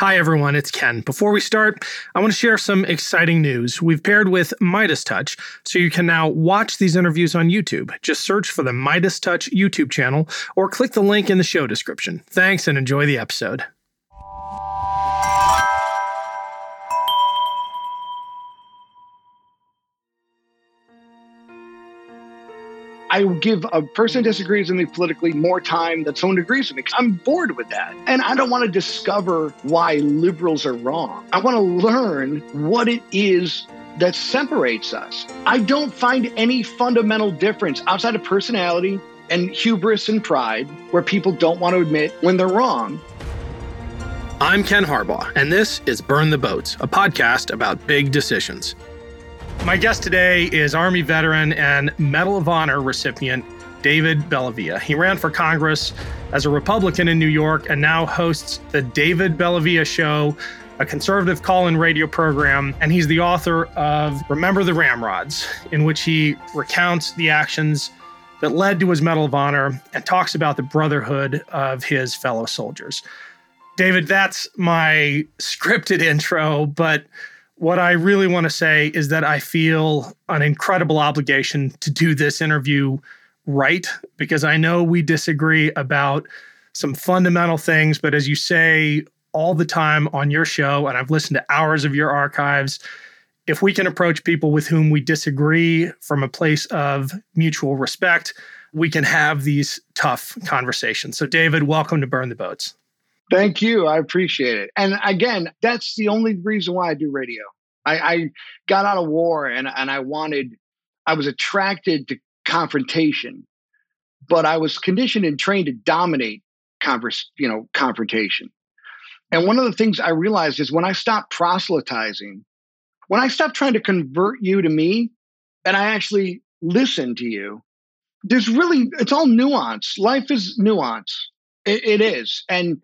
Hi, everyone, it's Ken. Before we start, I want to share some exciting news. We've paired with Midas Touch, so you can now watch these interviews on YouTube. Just search for the Midas Touch YouTube channel or click the link in the show description. Thanks and enjoy the episode. I give a person who disagrees with me politically more time than someone who agrees with me. I'm bored with that. And I don't want to discover why liberals are wrong. I want to learn what it is that separates us. I don't find any fundamental difference outside of personality and hubris and pride where people don't want to admit when they're wrong. I'm Ken Harbaugh, and this is Burn the Boats, a podcast about big decisions. My guest today is Army veteran and Medal of Honor recipient David Bellavia. He ran for Congress as a Republican in New York and now hosts the David Bellavia Show, a conservative call in radio program. And he's the author of Remember the Ramrods, in which he recounts the actions that led to his Medal of Honor and talks about the brotherhood of his fellow soldiers. David, that's my scripted intro, but what I really want to say is that I feel an incredible obligation to do this interview right because I know we disagree about some fundamental things, but as you say all the time on your show, and I've listened to hours of your archives, if we can approach people with whom we disagree from a place of mutual respect, we can have these tough conversations. So, David, welcome to Burn the Boats. Thank you. I appreciate it. And again, that's the only reason why I do radio. I, I got out of war and, and I wanted, I was attracted to confrontation, but I was conditioned and trained to dominate converse, you know, confrontation. And one of the things I realized is when I stopped proselytizing, when I stopped trying to convert you to me, and I actually listen to you, there's really, it's all nuance. Life is nuance. it, it is. And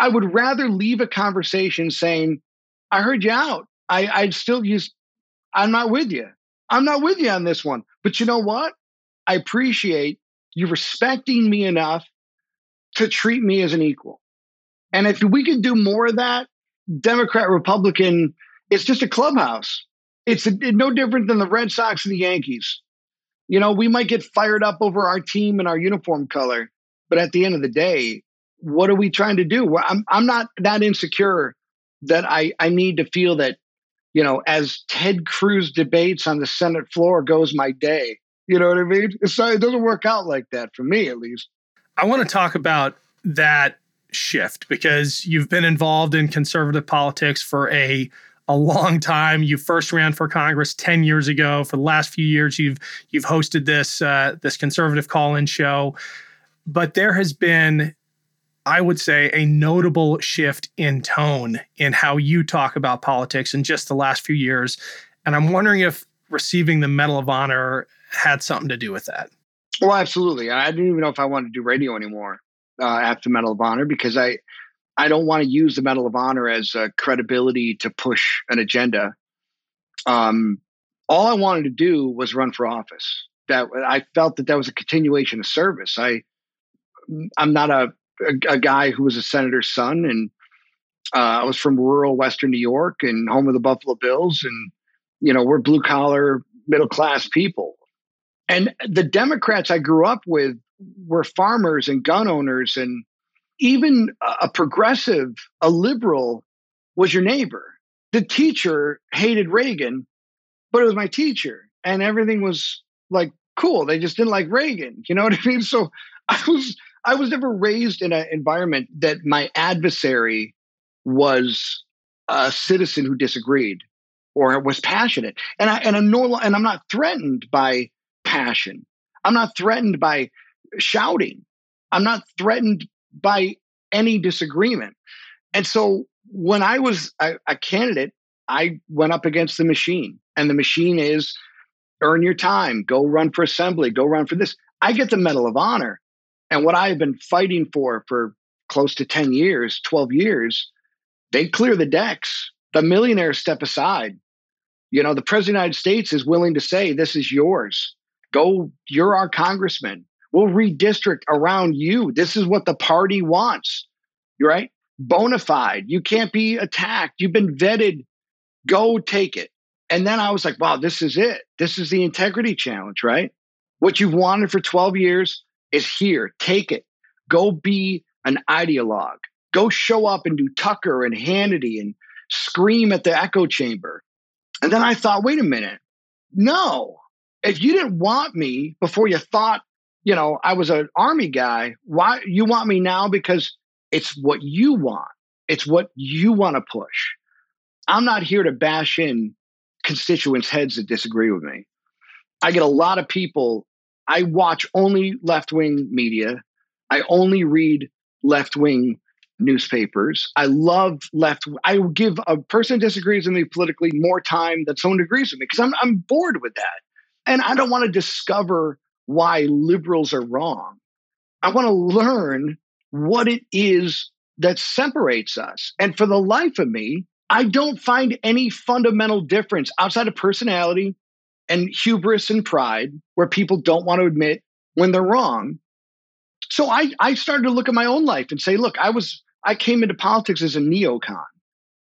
I would rather leave a conversation saying, I heard you out. I, I'd still use, I'm not with you. I'm not with you on this one. But you know what? I appreciate you respecting me enough to treat me as an equal. And if we can do more of that, Democrat, Republican, it's just a clubhouse. It's a, no different than the Red Sox and the Yankees. You know, we might get fired up over our team and our uniform color, but at the end of the day, what are we trying to do? I'm I'm not that insecure that I I need to feel that you know as Ted Cruz debates on the Senate floor goes my day. You know what I mean? It's, it doesn't work out like that for me, at least. I want to talk about that shift because you've been involved in conservative politics for a a long time. You first ran for Congress ten years ago. For the last few years, you've you've hosted this uh, this conservative call-in show. But there has been I would say, a notable shift in tone in how you talk about politics in just the last few years. And I'm wondering if receiving the Medal of Honor had something to do with that. Well, absolutely. I didn't even know if I wanted to do radio anymore uh, after Medal of Honor because I, I don't want to use the Medal of Honor as a credibility to push an agenda. Um, all I wanted to do was run for office. That I felt that that was a continuation of service. I, I'm not a a, a guy who was a senator's son, and uh, I was from rural Western New York and home of the Buffalo Bills, and you know we're blue collar, middle class people. And the Democrats I grew up with were farmers and gun owners, and even a progressive, a liberal, was your neighbor. The teacher hated Reagan, but it was my teacher, and everything was like cool. They just didn't like Reagan. You know what I mean? So I was I was never raised in an environment that my adversary was a citizen who disagreed or was passionate. And I and I'm normal and I'm not threatened by passion. I'm not threatened by shouting. I'm not threatened by any disagreement. And so when I was a, a candidate, I went up against the machine. And the machine is earn your time, go run for assembly, go run for this. I get the Medal of Honor and what I have been fighting for for close to 10 years, 12 years, they clear the decks. The millionaires step aside. You know, the president of the United States is willing to say, this is yours. Go, you're our congressman. We'll redistrict around you. This is what the party wants. Right? bona fide. You can't be attacked. You've been vetted. Go take it. And then I was like, wow, this is it. This is the integrity challenge, right? What you've wanted for 12 years is here. Take it. Go be an ideologue. Go show up and do Tucker and Hannity and scream at the echo chamber. And then I thought, wait a minute. No, if you didn't want me before you thought, you know, I was an army guy, why you want me now? Because it's what you want. It's what you want to push. I'm not here to bash in constituents' heads that disagree with me. I get a lot of people. I watch only left wing media. I only read left wing newspapers. I love left. I give a person disagrees with me politically more time than someone agrees with me because I'm I'm bored with that, and I don't want to discover why liberals are wrong. I want to learn what it is that separates us. And for the life of me, I don't find any fundamental difference outside of personality and hubris and pride where people don't want to admit when they're wrong. So I, I started to look at my own life and say, look, I was I came into politics as a neocon.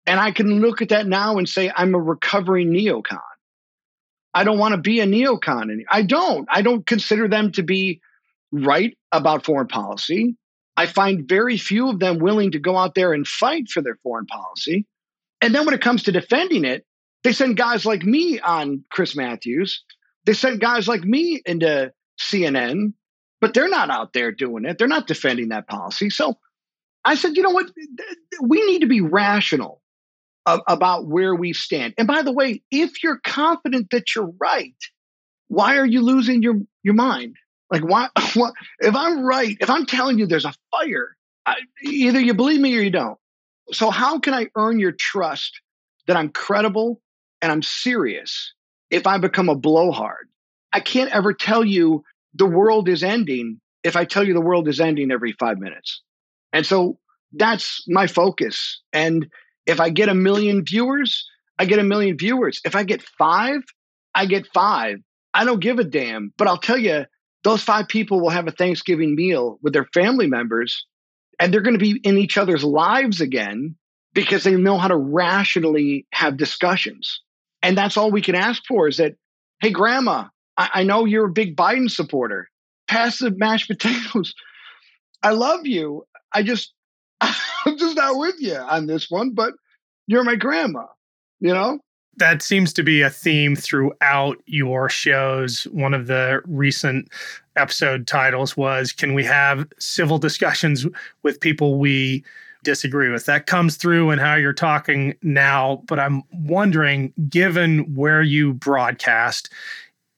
And I can look at that now and say I'm a recovering neocon. I don't want to be a neocon. I don't. I don't consider them to be right about foreign policy. I find very few of them willing to go out there and fight for their foreign policy. And then when it comes to defending it, they send guys like me on Chris Matthews. They send guys like me into CNN, but they're not out there doing it. They're not defending that policy. So I said, you know what? We need to be rational about where we stand. And by the way, if you're confident that you're right, why are you losing your your mind? Like why? What, if I'm right, if I'm telling you there's a fire, I, either you believe me or you don't. So how can I earn your trust that I'm credible and I'm serious if I become a blowhard? I can't ever tell you the world is ending if I tell you the world is ending every five minutes. And so that's my focus. And if I get a million viewers, I get a million viewers. If I get five, I get five. I don't give a damn. But I'll tell you, those five people will have a Thanksgiving meal with their family members and they're going to be in each other's lives again because they know how to rationally have discussions. And that's all we can ask for is that, hey, grandma, I, I know you're a big Biden supporter. Pass the mashed potatoes. I love you. I just, I'm just not with you on this one, but you're my grandma, you know? That seems to be a theme throughout your shows. One of the recent episode titles was Can we have civil discussions with people we disagree with? That comes through in how you're talking now. But I'm wondering, given where you broadcast,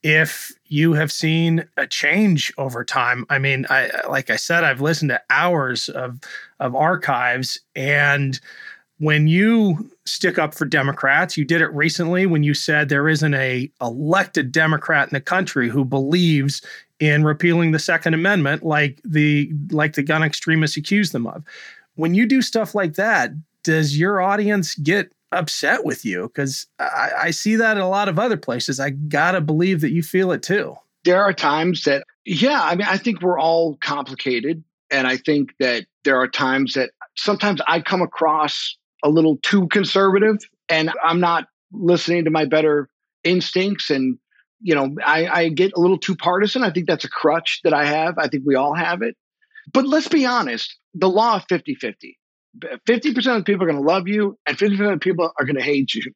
if you have seen a change over time. I mean, I like I said, I've listened to hours of of archives and when you stick up for Democrats, you did it recently when you said there isn't a elected Democrat in the country who believes in repealing the Second Amendment like the like the gun extremists accuse them of. When you do stuff like that, does your audience get upset with you because I, I, see that in a lot of other places. I gotta believe that you feel it too. There are times that, yeah, I mean, I think we're all complicated. And I think that there are times that sometimes I come across a little too conservative and I'm not listening to my better instincts. And, you know, I, I get a little too partisan. I think that's a crutch that I have. I think we all have it. But let's be honest the law of 50 50 50% of people are going to love you and 50% of people are going to hate you.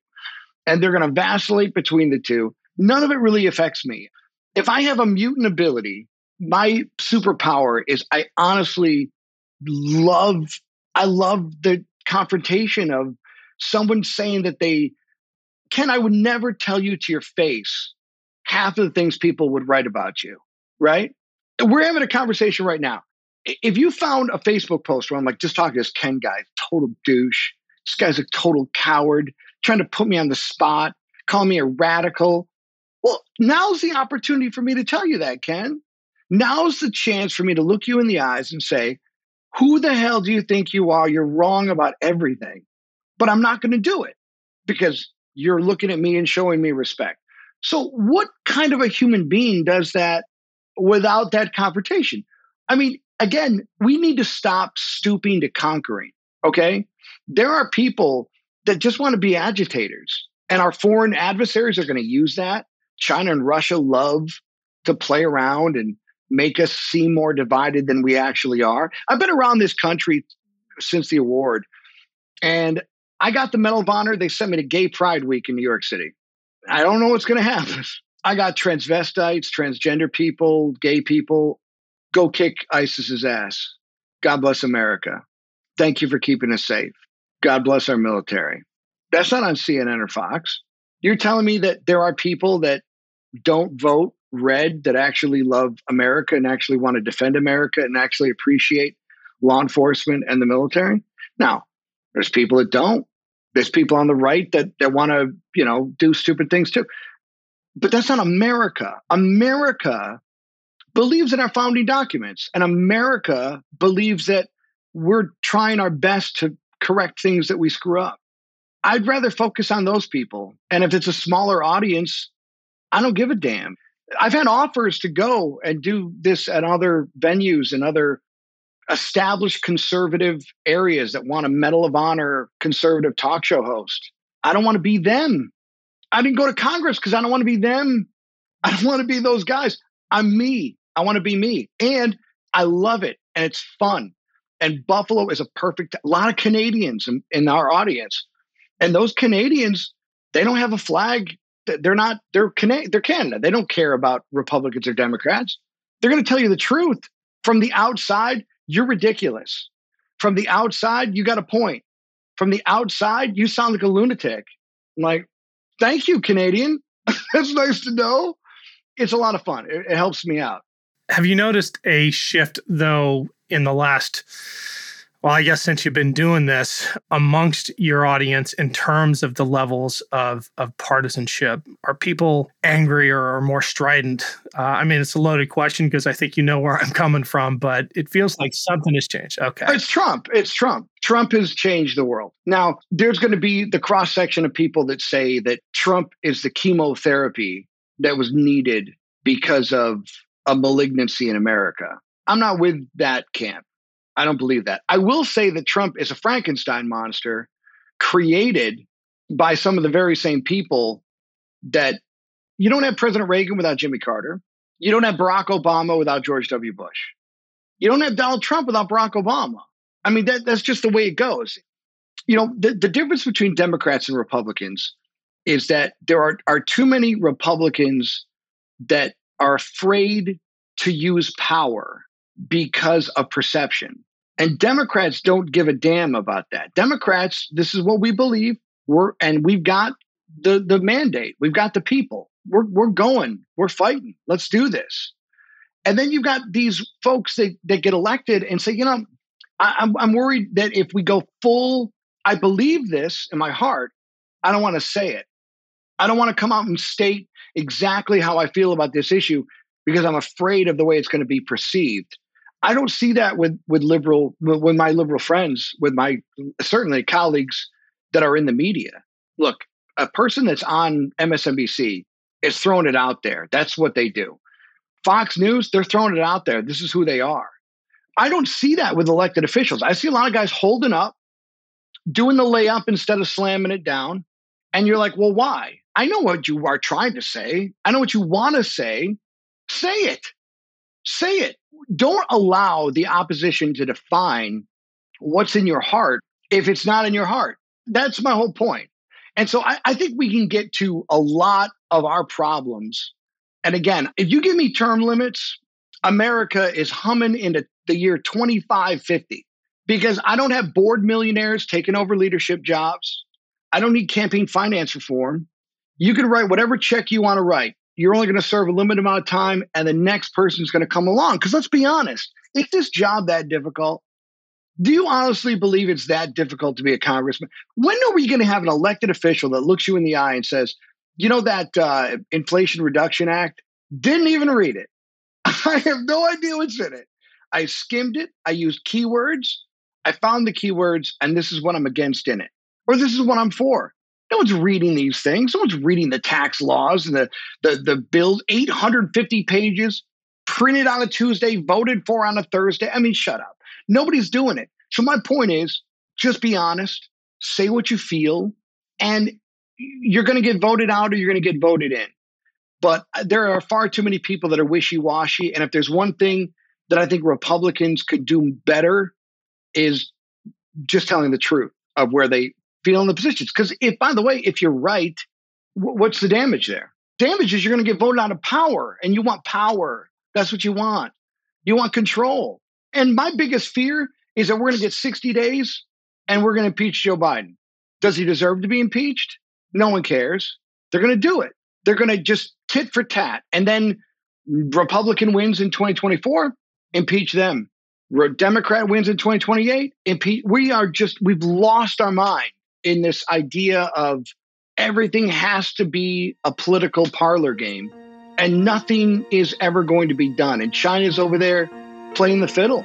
And they're going to vacillate between the two. None of it really affects me. If I have a mutant ability, my superpower is I honestly love I love the confrontation of someone saying that they Ken, I would never tell you to your face half of the things people would write about you, right? We're having a conversation right now if you found a Facebook post where I'm like, just talking to this Ken guy, total douche. This guy's a total coward, trying to put me on the spot, call me a radical. Well, now's the opportunity for me to tell you that, Ken. Now's the chance for me to look you in the eyes and say, who the hell do you think you are? You're wrong about everything. But I'm not going to do it because you're looking at me and showing me respect. So, what kind of a human being does that without that confrontation? I mean, again, we need to stop stooping to conquering. Okay. There are people that just want to be agitators, and our foreign adversaries are going to use that. China and Russia love to play around and make us seem more divided than we actually are. I've been around this country since the award, and I got the Medal of Honor. They sent me to Gay Pride Week in New York City. I don't know what's going to happen. I got transvestites, transgender people, gay people. Go kick ISIS's ass. God bless America. Thank you for keeping us safe. God bless our military. That's not on CNN or Fox. You're telling me that there are people that don't vote red that actually love America and actually want to defend America and actually appreciate law enforcement and the military? Now, there's people that don't. There's people on the right that, that want to, you know, do stupid things too. But that's not America. America believes in our founding documents, and America believes that we're trying our best to correct things that we screw up. I'd rather focus on those people. And if it's a smaller audience, I don't give a damn. I've had offers to go and do this at other venues and other established conservative areas that want a Medal of Honor conservative talk show host. I don't want to be them. I didn't go to Congress because I don't want to be them. I don't want to be those guys. I'm me. I want to be me. And I love it. And it's fun. And Buffalo is a perfect, a lot of Canadians in, in our audience. And those Canadians, they don't have a flag. They're not, they're, they're Canada. They don't care about Republicans or Democrats. They're going to tell you the truth. From the outside, you're ridiculous. From the outside, you got a point. From the outside, you sound like a lunatic. I'm like, thank you, Canadian. That's nice to know. It's a lot of fun. It, it helps me out. Have you noticed a shift, though, in the last well, I guess since you've been doing this amongst your audience in terms of the levels of, of partisanship, are people angrier or more strident? Uh, I mean, it's a loaded question because I think you know where I'm coming from, but it feels like something has changed. Okay. It's Trump. It's Trump. Trump has changed the world. Now, there's going to be the cross section of people that say that Trump is the chemotherapy that was needed because of a malignancy in America. I'm not with that camp. I don't believe that. I will say that Trump is a Frankenstein monster created by some of the very same people that you don't have President Reagan without Jimmy Carter. You don't have Barack Obama without George W. Bush. You don't have Donald Trump without Barack Obama. I mean, that, that's just the way it goes. You know, the, the difference between Democrats and Republicans is that there are, are too many Republicans that are afraid to use power because of perception. And Democrats don't give a damn about that. Democrats, this is what we believe. We're and we've got the the mandate. We've got the people. We're we're going. We're fighting. Let's do this. And then you've got these folks that, that get elected and say, you know, I, I'm I'm worried that if we go full, I believe this in my heart. I don't want to say it. I don't want to come out and state exactly how I feel about this issue because I'm afraid of the way it's going to be perceived. I don't see that with with liberal with my liberal friends, with my certainly colleagues that are in the media. Look, a person that's on MSNBC is throwing it out there. That's what they do. Fox News, they're throwing it out there. This is who they are. I don't see that with elected officials. I see a lot of guys holding up, doing the layup instead of slamming it down. And you're like, well, why? I know what you are trying to say. I know what you want to say. Say it. Say it don't allow the opposition to define what's in your heart if it's not in your heart. That's my whole point. And so I, I, think we can get to a lot of our problems. And again, if you give me term limits, America is humming into the year 2550 because I don't have bored millionaires taking over leadership jobs. I don't need campaign finance reform. You can write whatever check you want to write you're only going to serve a limited amount of time and the next person's going to come along. Because let's be honest, is this job that difficult? Do you honestly believe it's that difficult to be a congressman? When are we going to have an elected official that looks you in the eye and says, you know, that uh, Inflation Reduction Act? Didn't even read it. I have no idea what's in it. I skimmed it. I used keywords. I found the keywords, and this is what I'm against in it, or this is what I'm for. No one's reading these things. No one's reading the tax laws and the the the bill, 850 pages, printed on a Tuesday, voted for on a Thursday. I mean, shut up. Nobody's doing it. So my point is, just be honest, say what you feel, and you're going to get voted out or you're going to get voted in. But there are far too many people that are wishy washy. And if there's one thing that I think Republicans could do better, is just telling the truth of where they feel in the positions. Because if, by the way, if you're right, what's the damage there? Damage is you're going to get voted out of power, and you want power. That's what you want. You want control. And my biggest fear is that we're going to get 60 days and we're going to impeach Joe Biden. Does he deserve to be impeached? No one cares. They're going to do it. They're going to just tit for tat. And then Republican wins in 2024, impeach them. Democrat wins in 2028, impeach. We are just, we've lost our mind in this idea of everything has to be a political parlor game and nothing is ever going to be done. And China's over there playing the fiddle.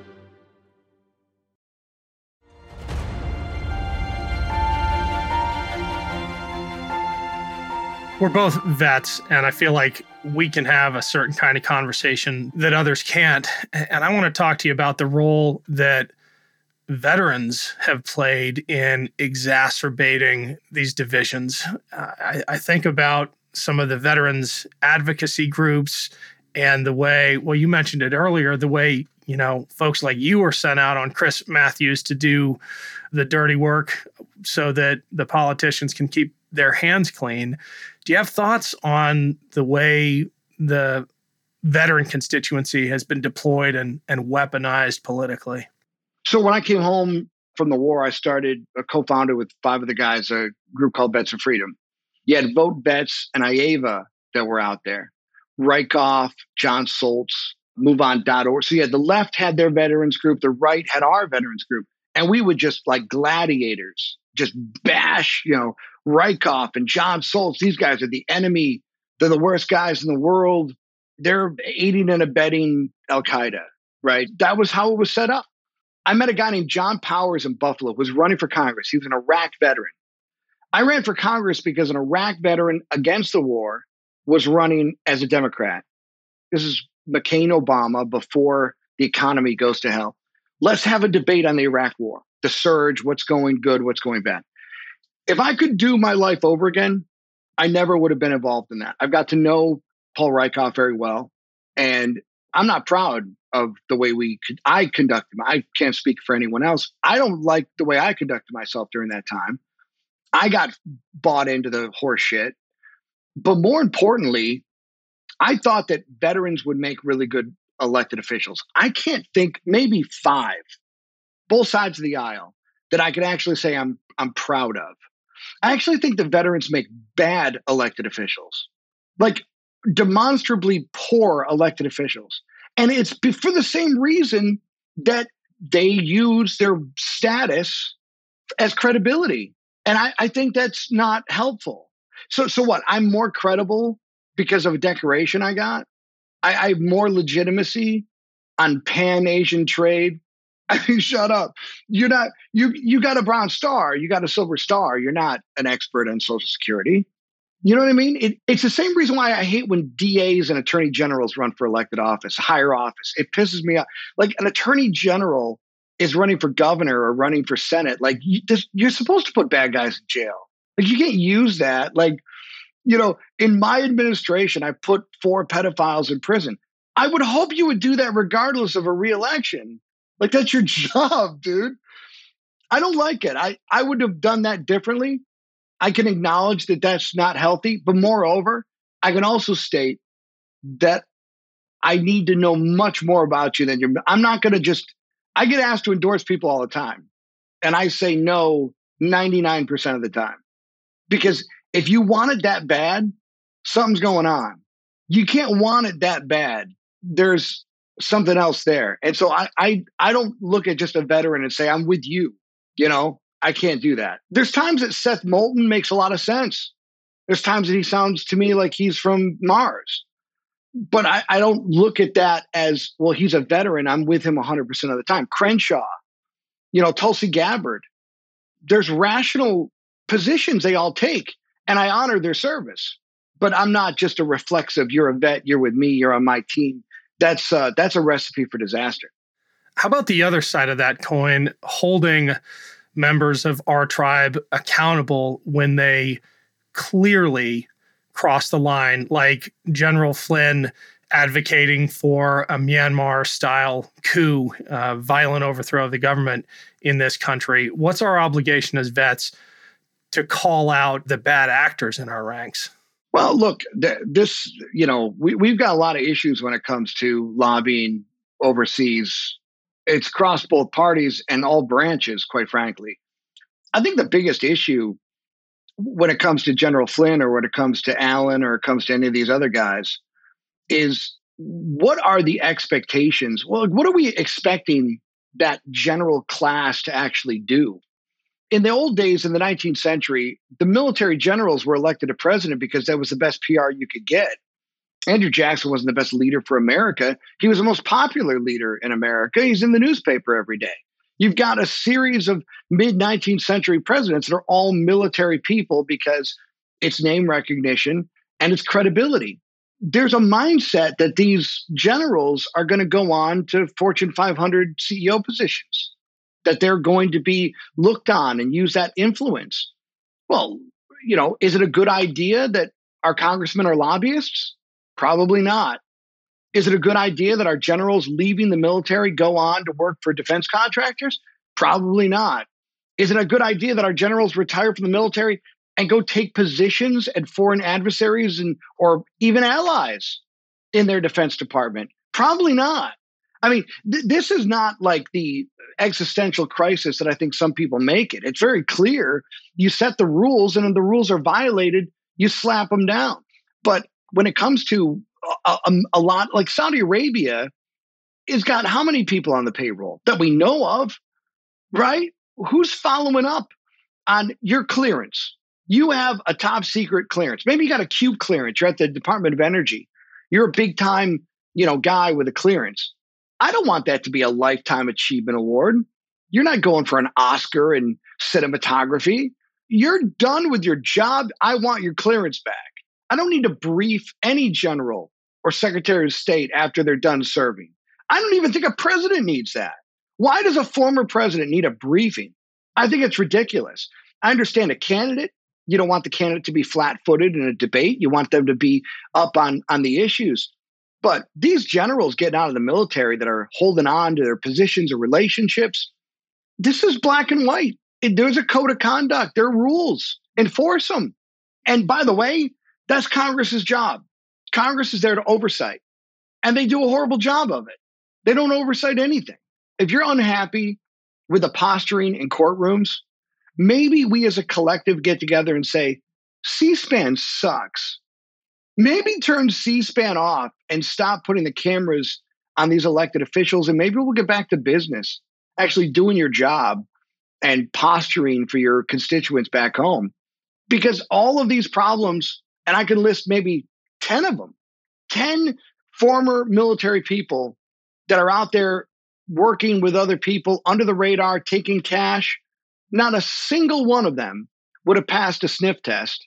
We're both vets, and I feel like we can have a certain kind of conversation that others can't. And I want to talk to you about the role that veterans have played in exacerbating these divisions. I, I, think about some of the veterans advocacy groups and the way, well, you mentioned it earlier, the way, you know, folks like you were sent out on Chris Matthews to do the dirty work so that the politicians can keep their hands clean. Do you have thoughts on the way the veteran constituency has been deployed and, and weaponized politically? So when I came home from the war, I started a co-founder with five of the guys, a group called Vets for Freedom. You had Vote Vets and IAVA that were out there. Rieckhoff, John Soltz, MoveOn.org. So had the left had their veterans group, the right had our veterans group. And we would just like gladiators, just bash, you know, Rieckhoff and John Soltz. These guys are the enemy. They're the worst guys in the world. They're aiding and abetting Al Qaeda, right? That was how it was set up. I met a guy named Jon Powers in Buffalo who was running for Congress. He was an Iraq veteran. I ran for Congress because an Iraq veteran against the war was running as a Democrat. This is McCain Obama before the economy goes to hell. Let's have a debate on the Iraq war, the surge, what's going good, what's going bad. If I could do my life over again, I never would have been involved in that. I've got to know Paul Rieckhoff very well, and I'm not proud of the way we could, I conducted. I can't speak for anyone else. I don't like the way I conducted myself during that time. I got bought into the horse shit. But more importantly, I thought that veterans would make really good elected officials. I can't think maybe five, both sides of the aisle, that I could actually say I'm I'm proud of. I actually think the veterans make bad elected officials, like demonstrably poor elected officials. And it's for the same reason that they use their status as credibility. And I, I think that's not helpful. So, so what? I'm more credible because of a decoration I got. I, I have more legitimacy on pan Asian trade. Shut up. You're not you you got a bronze star, you got a silver star. You're not an expert in Social Security. You know what I mean? It, it's the same reason why I hate when DAs and attorney generals run for elected office, higher office. It pisses me off. Like an attorney general is running for governor or running for senate. Like you, this, you're supposed to put bad guys in jail. Like you can't use that. Like you know, in my administration, I put four pedophiles in prison. I would hope you would do that regardless of a reelection. Like that's your job, dude. I don't like it. I, I would have done that differently. I can acknowledge that that's not healthy, but moreover, I can also state that I need to know much more about you than you're. I'm not going to just. I get asked to endorse people all the time, and I say no 99% of the time because if you want it that bad, something's going on. You can't want it that bad. There's something else there. And so I, I I don't look at just a veteran and say, I'm with you. You know, I can't do that. There's times that Seth Moulton makes a lot of sense. There's times that he sounds to me like he's from Mars. But I, I don't look at that as, well, he's a veteran. I'm with him 100% of the time. Crenshaw, you know, Tulsi Gabbard. There's rational positions they all take and I honor their service. But I'm not just a reflexive. You're a vet. You're with me. You're on my team. That's uh, that's a recipe for disaster. How about the other side of that coin, holding members of our tribe accountable when they clearly cross the line, like General Flynn advocating for a Myanmar style coup, uh, violent overthrow of the government in this country. What's our obligation as vets to call out the bad actors in our ranks? Well, look, th- this, you know, we, we've got a lot of issues when it comes to lobbying overseas. It's crossed both parties and all branches, quite frankly. I think the biggest issue when it comes to General Flynn or when it comes to Allen or it comes to any of these other guys is what are the expectations? Well, what are we expecting that general class to actually do? In the old days in the 19th century, the military generals were elected a president because that was the best PR you could get. Andrew Jackson wasn't the best leader for America. He was the most popular leader in America. He's in the newspaper every day. You've got a series of mid 19th century presidents that are all military people because it's name recognition and it's credibility. There's a mindset that these generals are going to go on to Fortune 500 CEO positions that they're going to be looked on and use that influence. Well, you know, is it a good idea that our congressmen are lobbyists? Probably not. Is it a good idea that our generals leaving the military go on to work for defense contractors? Probably not. Is it a good idea that our generals retire from the military and go take positions at foreign adversaries and or even allies in their defense department? Probably not. I mean, th- this is not like the existential crisis that I think some people make it. It's very clear. You set the rules, and if the rules are violated, you slap them down. But when it comes to a, a, um, a lot like Saudi Arabia, has got how many people on the payroll that we know of, right? Who's following up on your clearance? You have a top secret clearance. Maybe you got a Q clearance. You're at the Department of Energy. You're a big time, you know, guy with a clearance. I don't want that to be a lifetime achievement award. You're not going for an Oscar in cinematography. You're done with your job. I want your clearance back. I don't need to brief any general or secretary of state after they're done serving. I don't even think a president needs that. Why does a former president need a briefing? I think it's ridiculous. I understand a candidate. You don't want the candidate to be flat footed in a debate. You want them to be up on, on the issues. But these generals getting out of the military that are holding on to their positions or relationships, this is black and white. There's a code of conduct, there are rules, enforce them. And by the way, that's Congress's job. Congress is there to oversight, and they do a horrible job of it. They don't oversight anything. If you're unhappy with the posturing in courtrooms, maybe we as a collective get together and say, C SPAN sucks maybe turn C-SPAN off and stop putting the cameras on these elected officials, and maybe we'll get back to business, actually doing your job and posturing for your constituents back home. Because all of these problems, and I can list maybe 10 of them, 10 former military people that are out there working with other people under the radar, taking cash. Not a single one of them would have passed a sniff test.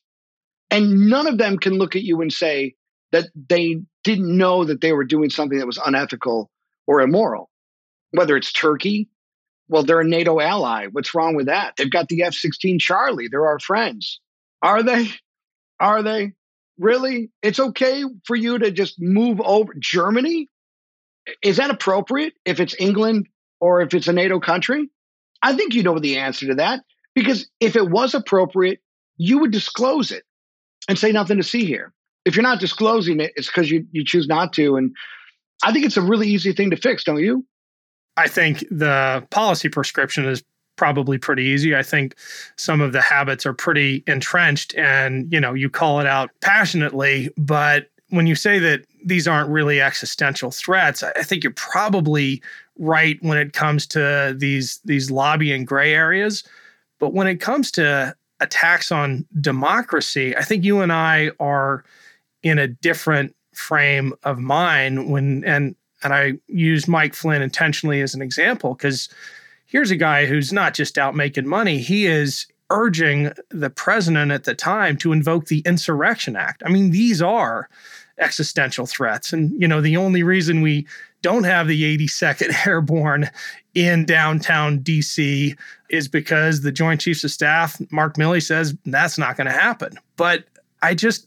And none of them can look at you and say that they didn't know that they were doing something that was unethical or immoral. Whether it's Turkey, well, they're a NATO ally. What's wrong with that? They've got the F 16 Charlie. They're our friends. Are they? Are they? Really? It's okay for you to just move over Germany? Is that appropriate if it's England or if it's a NATO country? I think you know the answer to that because if it was appropriate, you would disclose it and say nothing to see here. If you're not disclosing it, it's because you, you choose not to. And I think it's a really easy thing to fix, don't you? I think the policy prescription is probably pretty easy. I think some of the habits are pretty entrenched and, you know, you call it out passionately, but when you say that these aren't really existential threats, I think you're probably right when it comes to these these lobbying gray areas. But when it comes to attacks on democracy, I think you and I are in a different frame of mind when and and I use Mike Flynn intentionally as an example because here's a guy who's not just out making money, he is urging the president at the time to invoke the Insurrection Act. I mean, these are existential threats. And, you know, the only reason we don't have the 82nd Airborne in downtown DC is because the Joint Chiefs of Staff, Mark Milley, says that's not going to happen. But I just,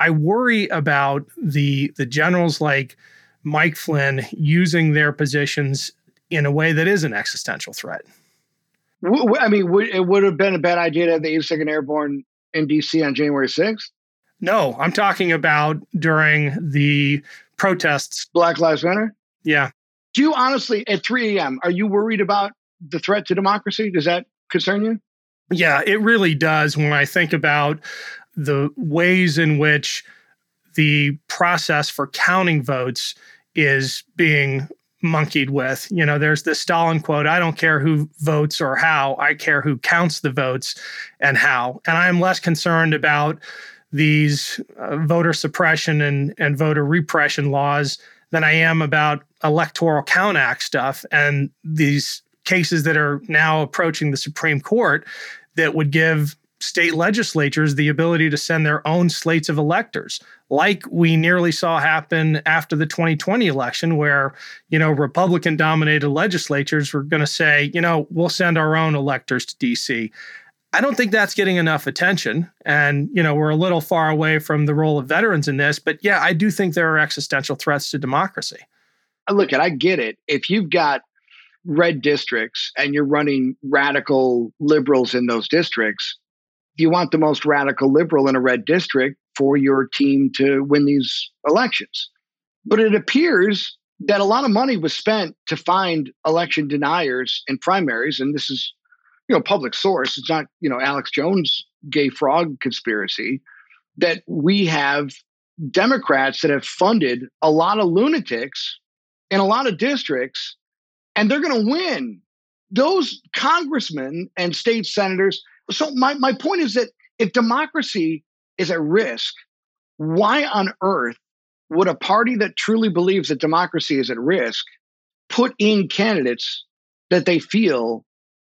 I worry about the the generals like Mike Flynn using their positions in a way that is an existential threat. I mean, it would have been a bad idea to have the 82nd Airborne in DC on January 6th. No, I'm talking about during the protests. Black Lives Matter? Yeah. Do you honestly, at 3 a.m., are you worried about the threat to democracy? Does that concern you? Yeah, it really does when I think about the ways in which the process for counting votes is being monkeyed with. You know, there's this Stalin quote I don't care who votes or how, I care who counts the votes and how. And I'm less concerned about these uh, voter suppression and, and voter repression laws than I am about electoral count act stuff and these cases that are now approaching the Supreme Court that would give state legislatures the ability to send their own slates of electors like we nearly saw happen after the 2020 election where you know republican dominated legislatures were going to say you know we'll send our own electors to dc I don't think that's getting enough attention. And, you know, we're a little far away from the role of veterans in this. But yeah, I do think there are existential threats to democracy. Uh, look, and I get it. If you've got red districts and you're running radical liberals in those districts, you want the most radical liberal in a red district for your team to win these elections. But it appears that a lot of money was spent to find election deniers in primaries. And this is you know public source it's not you know alex jones gay frog conspiracy that we have democrats that have funded a lot of lunatics in a lot of districts and they're going to win those congressmen and state senators so my, my point is that if democracy is at risk why on earth would a party that truly believes that democracy is at risk put in candidates that they feel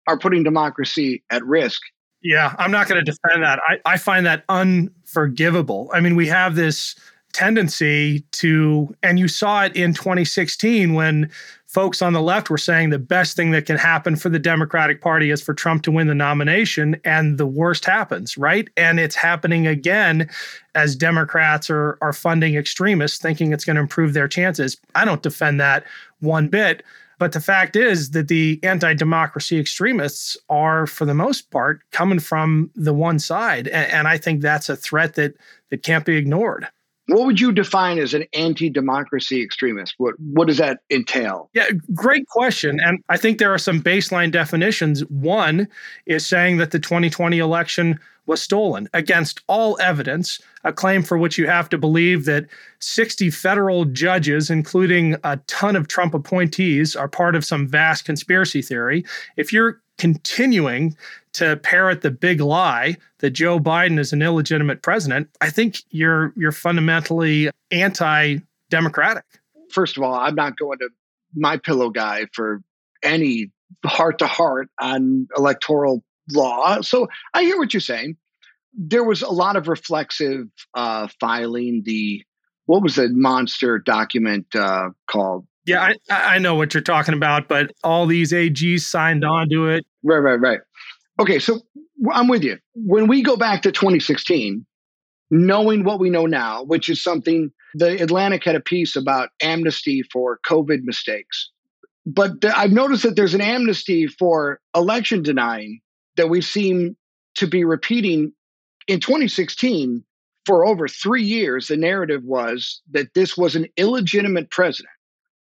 are putting democracy at risk. Yeah, I'm not going to defend that. I, I find that unforgivable. I mean, we have this tendency to, and you saw it in 2016 when folks on the left were saying the best thing that can happen for the Democratic Party is for Trump to win the nomination, and the worst happens, right? And it's happening again as Democrats are, are funding extremists, thinking it's going to improve their chances. I don't defend that one bit. But the fact is that the anti democracy extremists are, for the most part, coming from the one side. And, and, I think that's a threat that, that can't be ignored. What would you define as an anti democracy extremist? What, what does that entail? Yeah, great question. And I think there are some baseline definitions. One is saying that the 2020 election was stolen against all evidence, a claim for which you have to believe that 60 federal judges, including a ton of Trump appointees, are part of some vast conspiracy theory. If you're continuing to parrot the big lie that Joe Biden is an illegitimate president, I think you're you're fundamentally anti-democratic. First of all, I'm not going to my pillow guy for any heart to heart on electoral law. So I hear what you're saying. There was a lot of reflexive uh, filing. The what was the monster document uh, called? Yeah, I, I know what you're talking about, but all these AGs signed on to it. Right, right, right. Okay, so I'm with you. When we go back to 2016, knowing what we know now, which is something the Atlantic had a piece about amnesty for COVID mistakes. But th- I've noticed that there's an amnesty for election denying that we seem to be repeating in 2016 for over three years. The narrative was that this was an illegitimate president.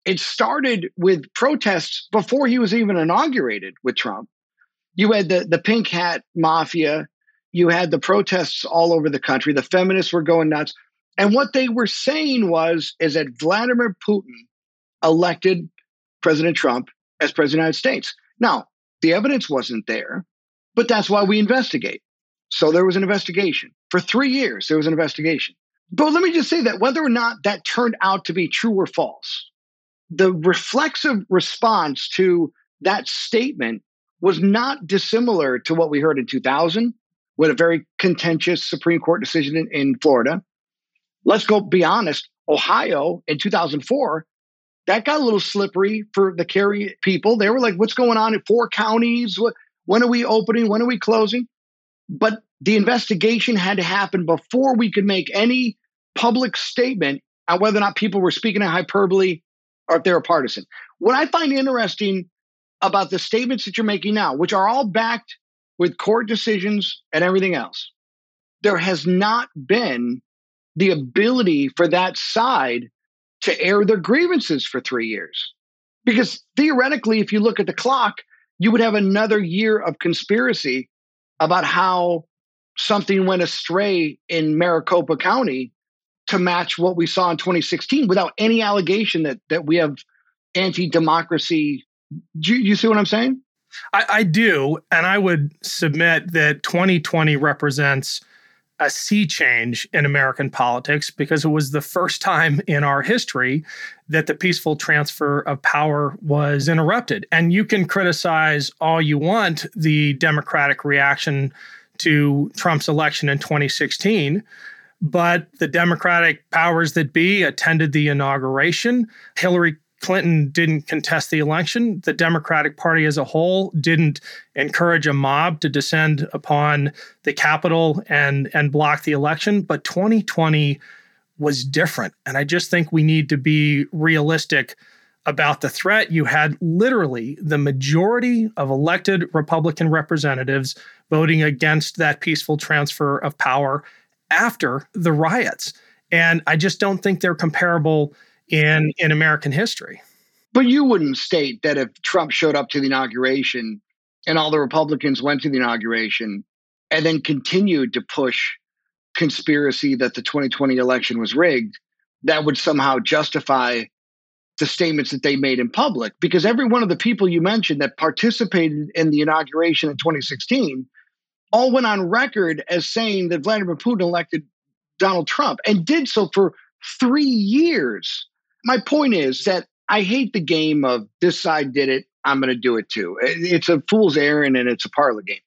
It started with protests before he was even inaugurated with Trump. You had the, the pink hat mafia, you had the protests all over the country, the feminists were going nuts. And what they were saying was is that Vladimir Putin elected President Trump as president of the United States. Now, the evidence wasn't there, but that's why we investigate. So there was an investigation. For three years, there was an investigation. But let me just say that whether or not that turned out to be true or false, the reflexive response to that statement was not dissimilar to what we heard in 2000 with a very contentious Supreme Court decision in, in Florida. Let's go be honest. Ohio in 2004 that got a little slippery for the Kerry people. They were like, what's going on in four counties? When are we opening? When are we closing? But the investigation had to happen before we could make any public statement on whether or not people were speaking in hyperbole or if they were partisan. What I find interesting about the statements that you're making now, which are all backed with court decisions and everything else, there has not been the ability for that side to air their grievances for three years. Because theoretically, if you look at the clock, you would have another year of conspiracy about how something went astray in Maricopa County to match what we saw in 2016 without any allegation that that we have anti-democracy. Do you, you see what I'm saying? I, I do, and I would submit that 2020 represents a sea change in American politics because it was the first time in our history that the peaceful transfer of power was interrupted. And you can criticize all you want the Democratic reaction to Trump's election in 2016. But the Democratic powers that be attended the inauguration. Hillary Clinton didn't contest the election. The Democratic Party as a whole didn't encourage a mob to descend upon the Capitol and, and block the election. But 2020 was different. And I just think we need to be realistic about the threat. You had literally the majority of elected Republican representatives voting against that peaceful transfer of power after the riots. And I just don't think they're comparable in in American history. But you wouldn't state that if Trump showed up to the inauguration and all the Republicans went to the inauguration and then continued to push conspiracy that the 2020 election was rigged, that would somehow justify the statements that they made in public. Because every one of the people you mentioned that participated in the inauguration in 2016 all went on record as saying that Vladimir Putin elected Donald Trump and did so for three years my point is that I hate the game of this side did it, I'm going to do it too. It's a fool's errand and it's a parlor game.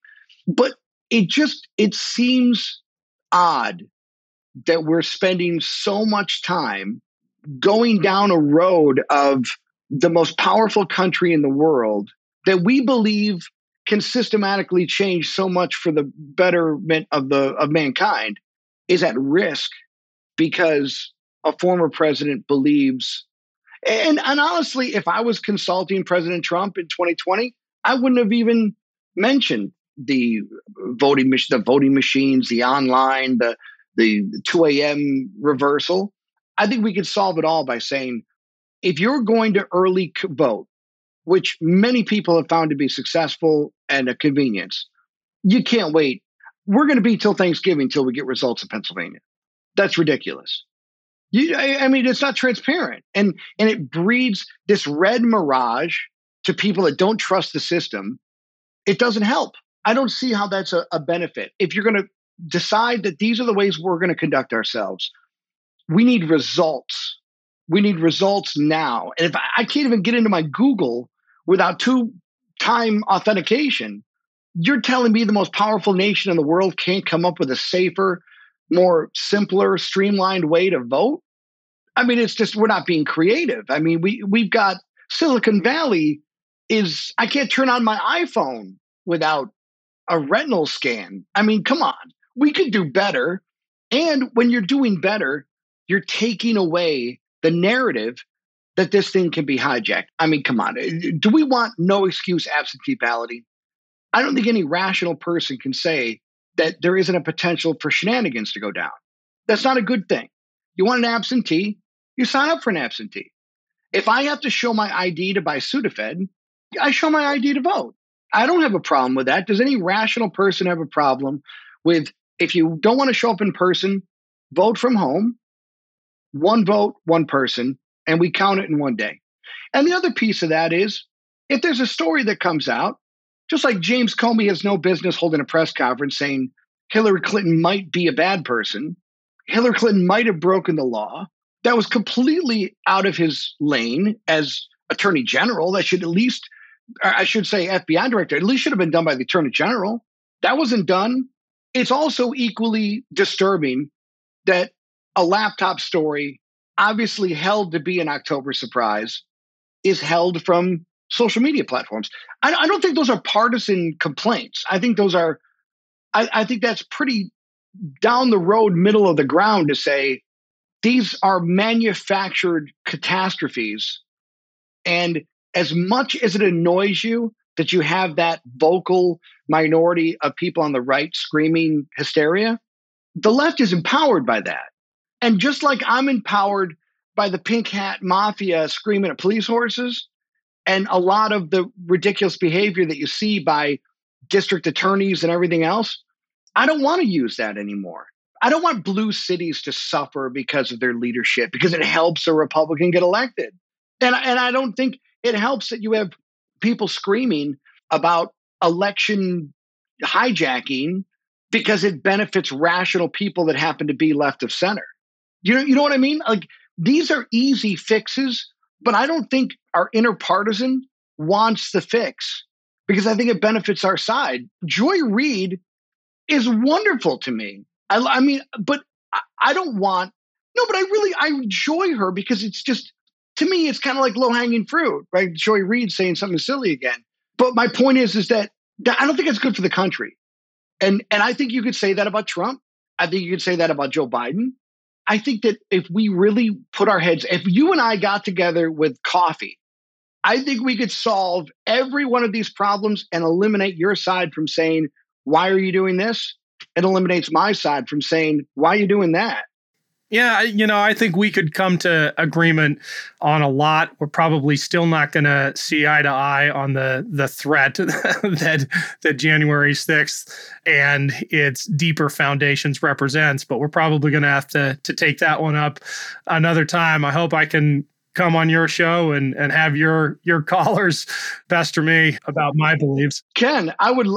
But it just it seems odd that we're spending so much time going mm-hmm. down a road of the most powerful country in the world that we believe can systematically change so much for the betterment of the of mankind is at risk because a former president believes. And, and honestly, if I was consulting President Trump in 2020, I wouldn't have even mentioned the voting the voting machines, the online, the the 2 a.m. reversal. I think we could solve it all by saying if you're going to early vote, which many people have found to be successful and a convenience, you can't wait. We're going to be till Thanksgiving till we get results in Pennsylvania. That's ridiculous. You, I, I mean, it's not transparent, and and it breeds this red mirage to people that don't trust the system, it doesn't help. I don't see how that's a, a benefit. If you're going to decide that these are the ways we're going to conduct ourselves, we need results. We need results now. And if I, I can't even get into my Google without two time authentication, you're telling me the most powerful nation in the world can't come up with a safer, more simpler, streamlined way to vote? I mean, it's just we're not being creative. I mean, we we've got Silicon Valley is I can't turn on my iPhone without a retinal scan. I mean, come on. We could do better. And when you're doing better, you're taking away the narrative that this thing can be hijacked. I mean, come on. Do we want no excuse absentee balloting? I don't think any rational person can say that there isn't a potential for shenanigans to go down. That's not a good thing. You want an absentee, you sign up for an absentee. If I have to show my ID to buy Sudafed, I show my ID to vote. I don't have a problem with that. Does any rational person have a problem with if you don't want to show up in person, vote from home, one vote, one person, and we count it in one day. And the other piece of that is if there's a story that comes out, just like James Comey has no business holding a press conference saying Hillary Clinton might be a bad person, Hillary Clinton might have broken the law, that was completely out of his lane as attorney general. That should at least, I should say, FBI director, at least should have been done by the attorney general. That wasn't done. It's also equally disturbing that a laptop story, obviously held to be an October surprise, is held from social media platforms. I, I don't think those are partisan complaints. I think those are, I, I think that's pretty down the road, middle of the ground to say these are manufactured catastrophes. And as much as it annoys you that you have that vocal minority of people on the right screaming hysteria, the left is empowered by that. And just like I'm empowered by the pink hat mafia screaming at police horses, and a lot of the ridiculous behavior that you see by district attorneys and everything else, I don't want to use that anymore. I don't want blue cities to suffer because of their leadership, because it helps a Republican get elected. And, and I don't think it helps that you have people screaming about election hijacking because it benefits rational people that happen to be left of center. You know, you know what I mean? Like these are easy fixes, but I don't think our inner partisan wants the fix because I think it benefits our side. Joy Reid is wonderful to me. I, I mean, but I, I don't want no, but I really I enjoy her because it's just to me it's kind of like low hanging fruit, right? Joy Reid saying something silly again. But my point is, is that, that I don't think it's good for the country, and and I think you could say that about Trump. I think you could say that about Joe Biden. I think that if we really put our heads, if you and I got together with coffee, I think we could solve every one of these problems and eliminate your side from saying, "Why are you doing this?" it eliminates my side from saying, why are you doing that? Yeah, you know, I think we could come to agreement on a lot. We're probably still not going to see eye to eye on the the threat that that January 6th and its deeper foundations represents, but we're probably going to have to to take that one up another time. I hope I can come on your show and and have your your callers pester me about my beliefs. Ken, I would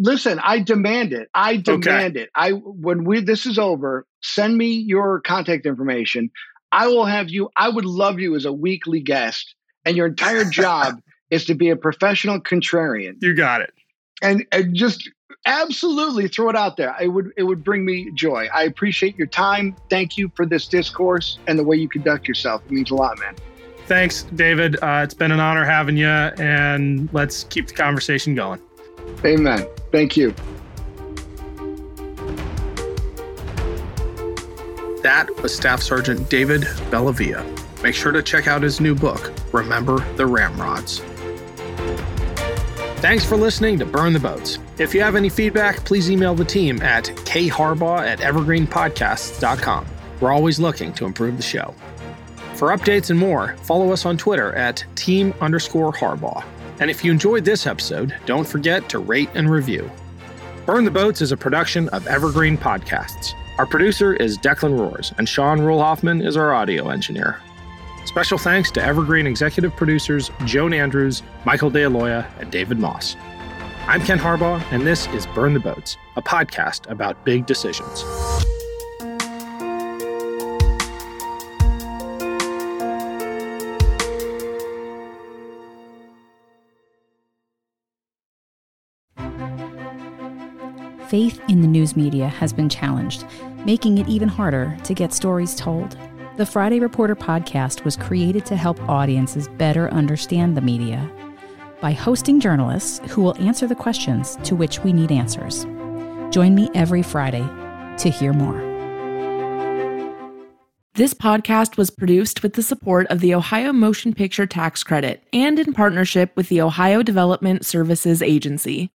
listen, I demand it. I demand okay. it. I when we this is over, send me your contact information. I will have you. I would love you as a weekly guest, and your entire job is to be a professional contrarian. You got it. And, and just absolutely throw it out there. It would it would bring me joy. I appreciate your time. Thank you for this discourse and the way you conduct yourself. It means a lot, man. Thanks, David. Uh, it's been an honor having you, and let's keep the conversation going. Amen. Thank you. That was Staff Sergeant David Bellavia. Make sure to check out his new book, Remember the Ramrods. Thanks for listening to Burn the Boats. If you have any feedback, please email the team at kharbaugh at evergreenpodcasts.com. We're always looking to improve the show. For updates and more, follow us on Twitter at team underscore Harbaugh. And if you enjoyed this episode, don't forget to rate and review. Burn the Boats is a production of Evergreen Podcasts. Our producer is Declan Roars, and Sean Rulhoffman is our audio engineer. Special thanks to Evergreen executive producers Joan Andrews, Michael DeAloia, and David Moss. I'm Ken Harbaugh, and this is Burn the Boats, a podcast about big decisions. Faith in the news media has been challenged, making it even harder to get stories told. The Friday Reporter podcast was created to help audiences better understand the media by hosting journalists who will answer the questions to which we need answers. Join me every Friday to hear more. This podcast was produced with the support of the Ohio Motion Picture Tax Credit and in partnership with the Ohio Development Services Agency.